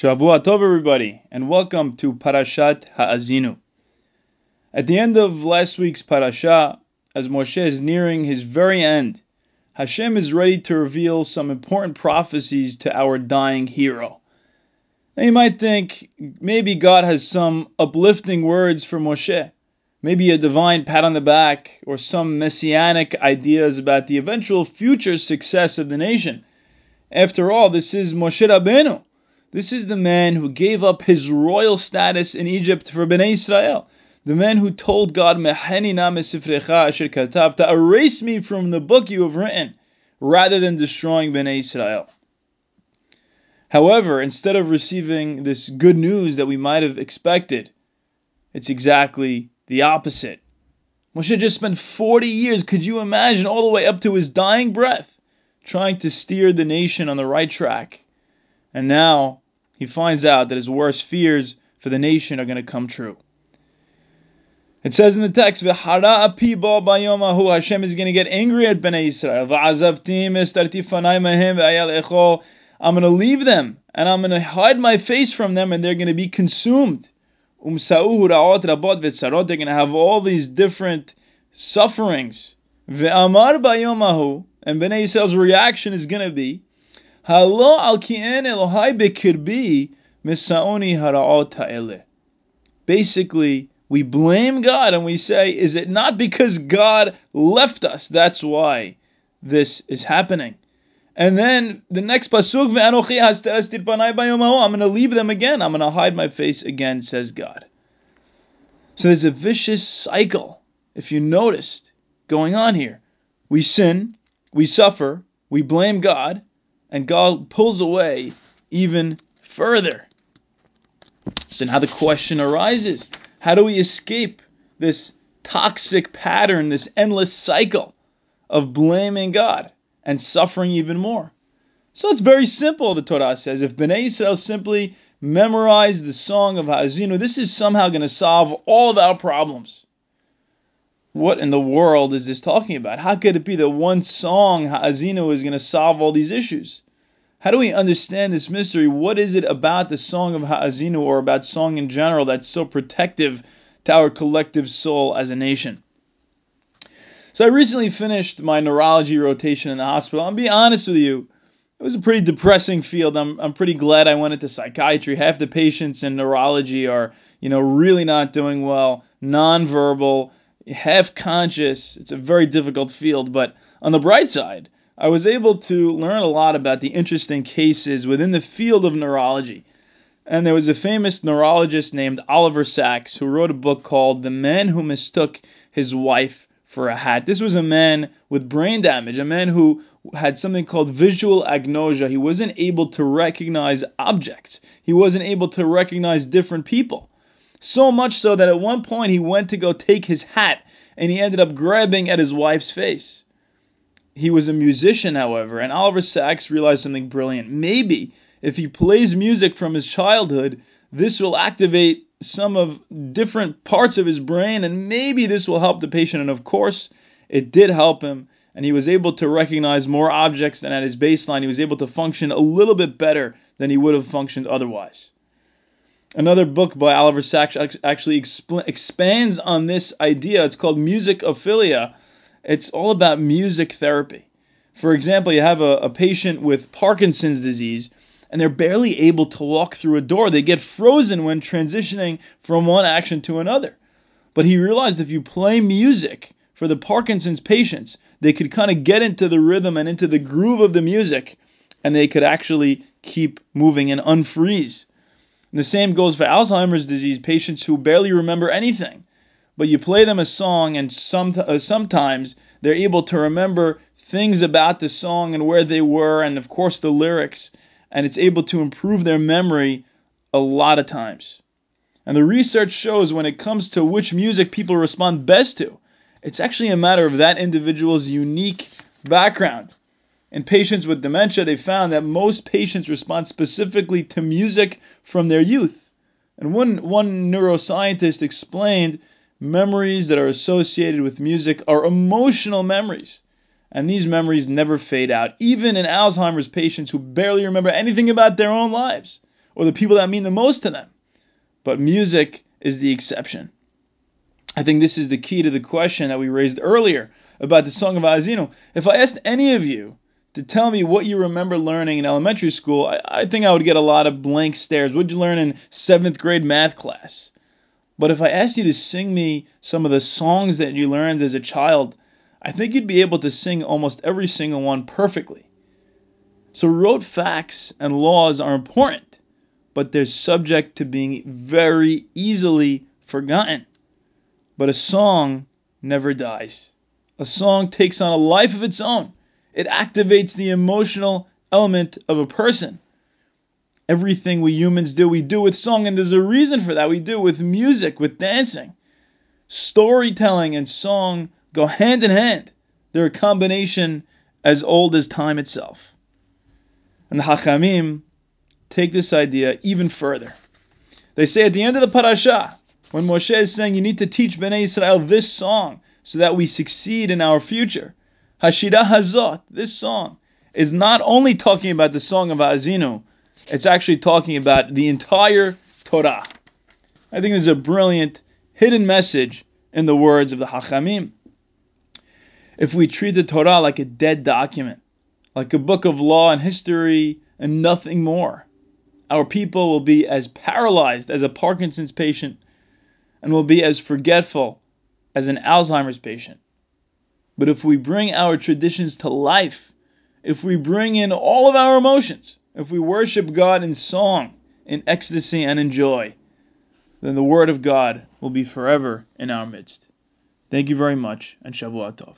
Shavua Tov, everybody, and welcome to Parashat Ha'azinu. At the end of last week's parasha, as Moshe is nearing his very end, Hashem is ready to reveal some important prophecies to our dying hero. Now you might think maybe God has some uplifting words for Moshe, maybe a divine pat on the back, or some messianic ideas about the eventual future success of the nation. After all, this is Moshe Rabbeinu this is the man who gave up his royal status in Egypt for Bnei Israel. The man who told God, to erase me from the book you have written, rather than destroying Bnei Israel. However, instead of receiving this good news that we might have expected, it's exactly the opposite. Moshe just spent 40 years, could you imagine, all the way up to his dying breath, trying to steer the nation on the right track. And now he finds out that his worst fears for the nation are going to come true. It says in the text, Hashem is going to get angry at Bnei Israel. I'm going to leave them and I'm going to hide my face from them and they're going to be consumed. They're going to have all these different sufferings. And Bnei Israel's reaction is going to be, Halo al kien Elohai bekirbi misaoni. Basically, we blame God and we say, is it not because God left us? That's why this is happening. And then the next pasuk, I'm going to leave them again. I'm going to hide my face again, says God. So there's a vicious cycle, if you noticed, going on here. We sin, we suffer, we blame God, and God pulls away even further. So now the question arises how do we escape this toxic pattern, this endless cycle of blaming God and suffering even more? So it's very simple, the Torah says. If Bnei Israel simply memorize the song of Ha'azinu, this is somehow going to solve all of our problems. What in the world is this talking about? How could it be that one song, Ha'azinu, is going to solve all these issues? How do we understand this mystery? What is it about the song of Ha'azinu or about song in general that's so protective to our collective soul as a nation? So I recently finished my neurology rotation in the hospital. I'll be honest with you, it was a pretty depressing field. I'm, I'm pretty glad I went into psychiatry. Half the patients in neurology are, you know, really not doing well, nonverbal, half conscious. It's a very difficult field. But on the bright side, I was able to learn a lot about the interesting cases within the field of neurology. And there was a famous neurologist named Oliver Sacks who wrote a book called The Man Who Mistook His Wife for a Hat. This was a man with brain damage, a man who had something called visual agnosia. He wasn't able to recognize objects, he wasn't able to recognize different people. So much so that at one point he went to go take his hat and he ended up grabbing at his wife's face. He was a musician, however, and Oliver Sacks realized something brilliant. Maybe if he plays music from his childhood, this will activate some of different parts of his brain and maybe this will help the patient and of course it did help him and he was able to recognize more objects than at his baseline. He was able to function a little bit better than he would have functioned otherwise. Another book by Oliver Sacks actually expl- expands on this idea. It's called Musicophilia. It's all about music therapy. For example, you have a, a patient with Parkinson's disease and they're barely able to walk through a door. They get frozen when transitioning from one action to another. But he realized if you play music for the Parkinson's patients, they could kind of get into the rhythm and into the groove of the music and they could actually keep moving and unfreeze. And the same goes for Alzheimer's disease patients who barely remember anything. But you play them a song, and some, uh, sometimes they're able to remember things about the song and where they were, and of course the lyrics, and it's able to improve their memory a lot of times. And the research shows when it comes to which music people respond best to, it's actually a matter of that individual's unique background. In patients with dementia, they found that most patients respond specifically to music from their youth. And one, one neuroscientist explained memories that are associated with music are emotional memories. And these memories never fade out, even in Alzheimer's patients who barely remember anything about their own lives. or the people that mean the most to them. But music is the exception. I think this is the key to the question that we raised earlier about the Song of Azinu. If I asked any of you to tell me what you remember learning in elementary school, I, I think I would get a lot of blank stares. What did you learn in seventh grade math class? But if I asked you to sing me some of the songs that you learned as a child, I think you'd be able to sing almost every single one perfectly. So rote facts and laws are important, but they're subject to being very easily forgotten. But a song never dies. A song takes on a life of its own. It activates the emotional element of a person. Everything we humans do, we do with song, and there's a reason for that. We do with music, with dancing. Storytelling and song go hand in hand. They're a combination as old as time itself. And the Hachamim take this idea even further. They say at the end of the parasha, when Moshe is saying you need to teach Bnei Israel this song so that we succeed in our future, Hashira Hazot, this song, is not only talking about the song of Azinu, it's actually talking about the entire Torah. I think there's a brilliant hidden message in the words of the Hachamim. If we treat the Torah like a dead document, like a book of law and history and nothing more, our people will be as paralyzed as a Parkinson's patient and will be as forgetful as an Alzheimer's patient. But if we bring our traditions to life, if we bring in all of our emotions, if we worship God in song, in ecstasy, and in joy, then the Word of God will be forever in our midst. Thank you very much, and Shavua Tov.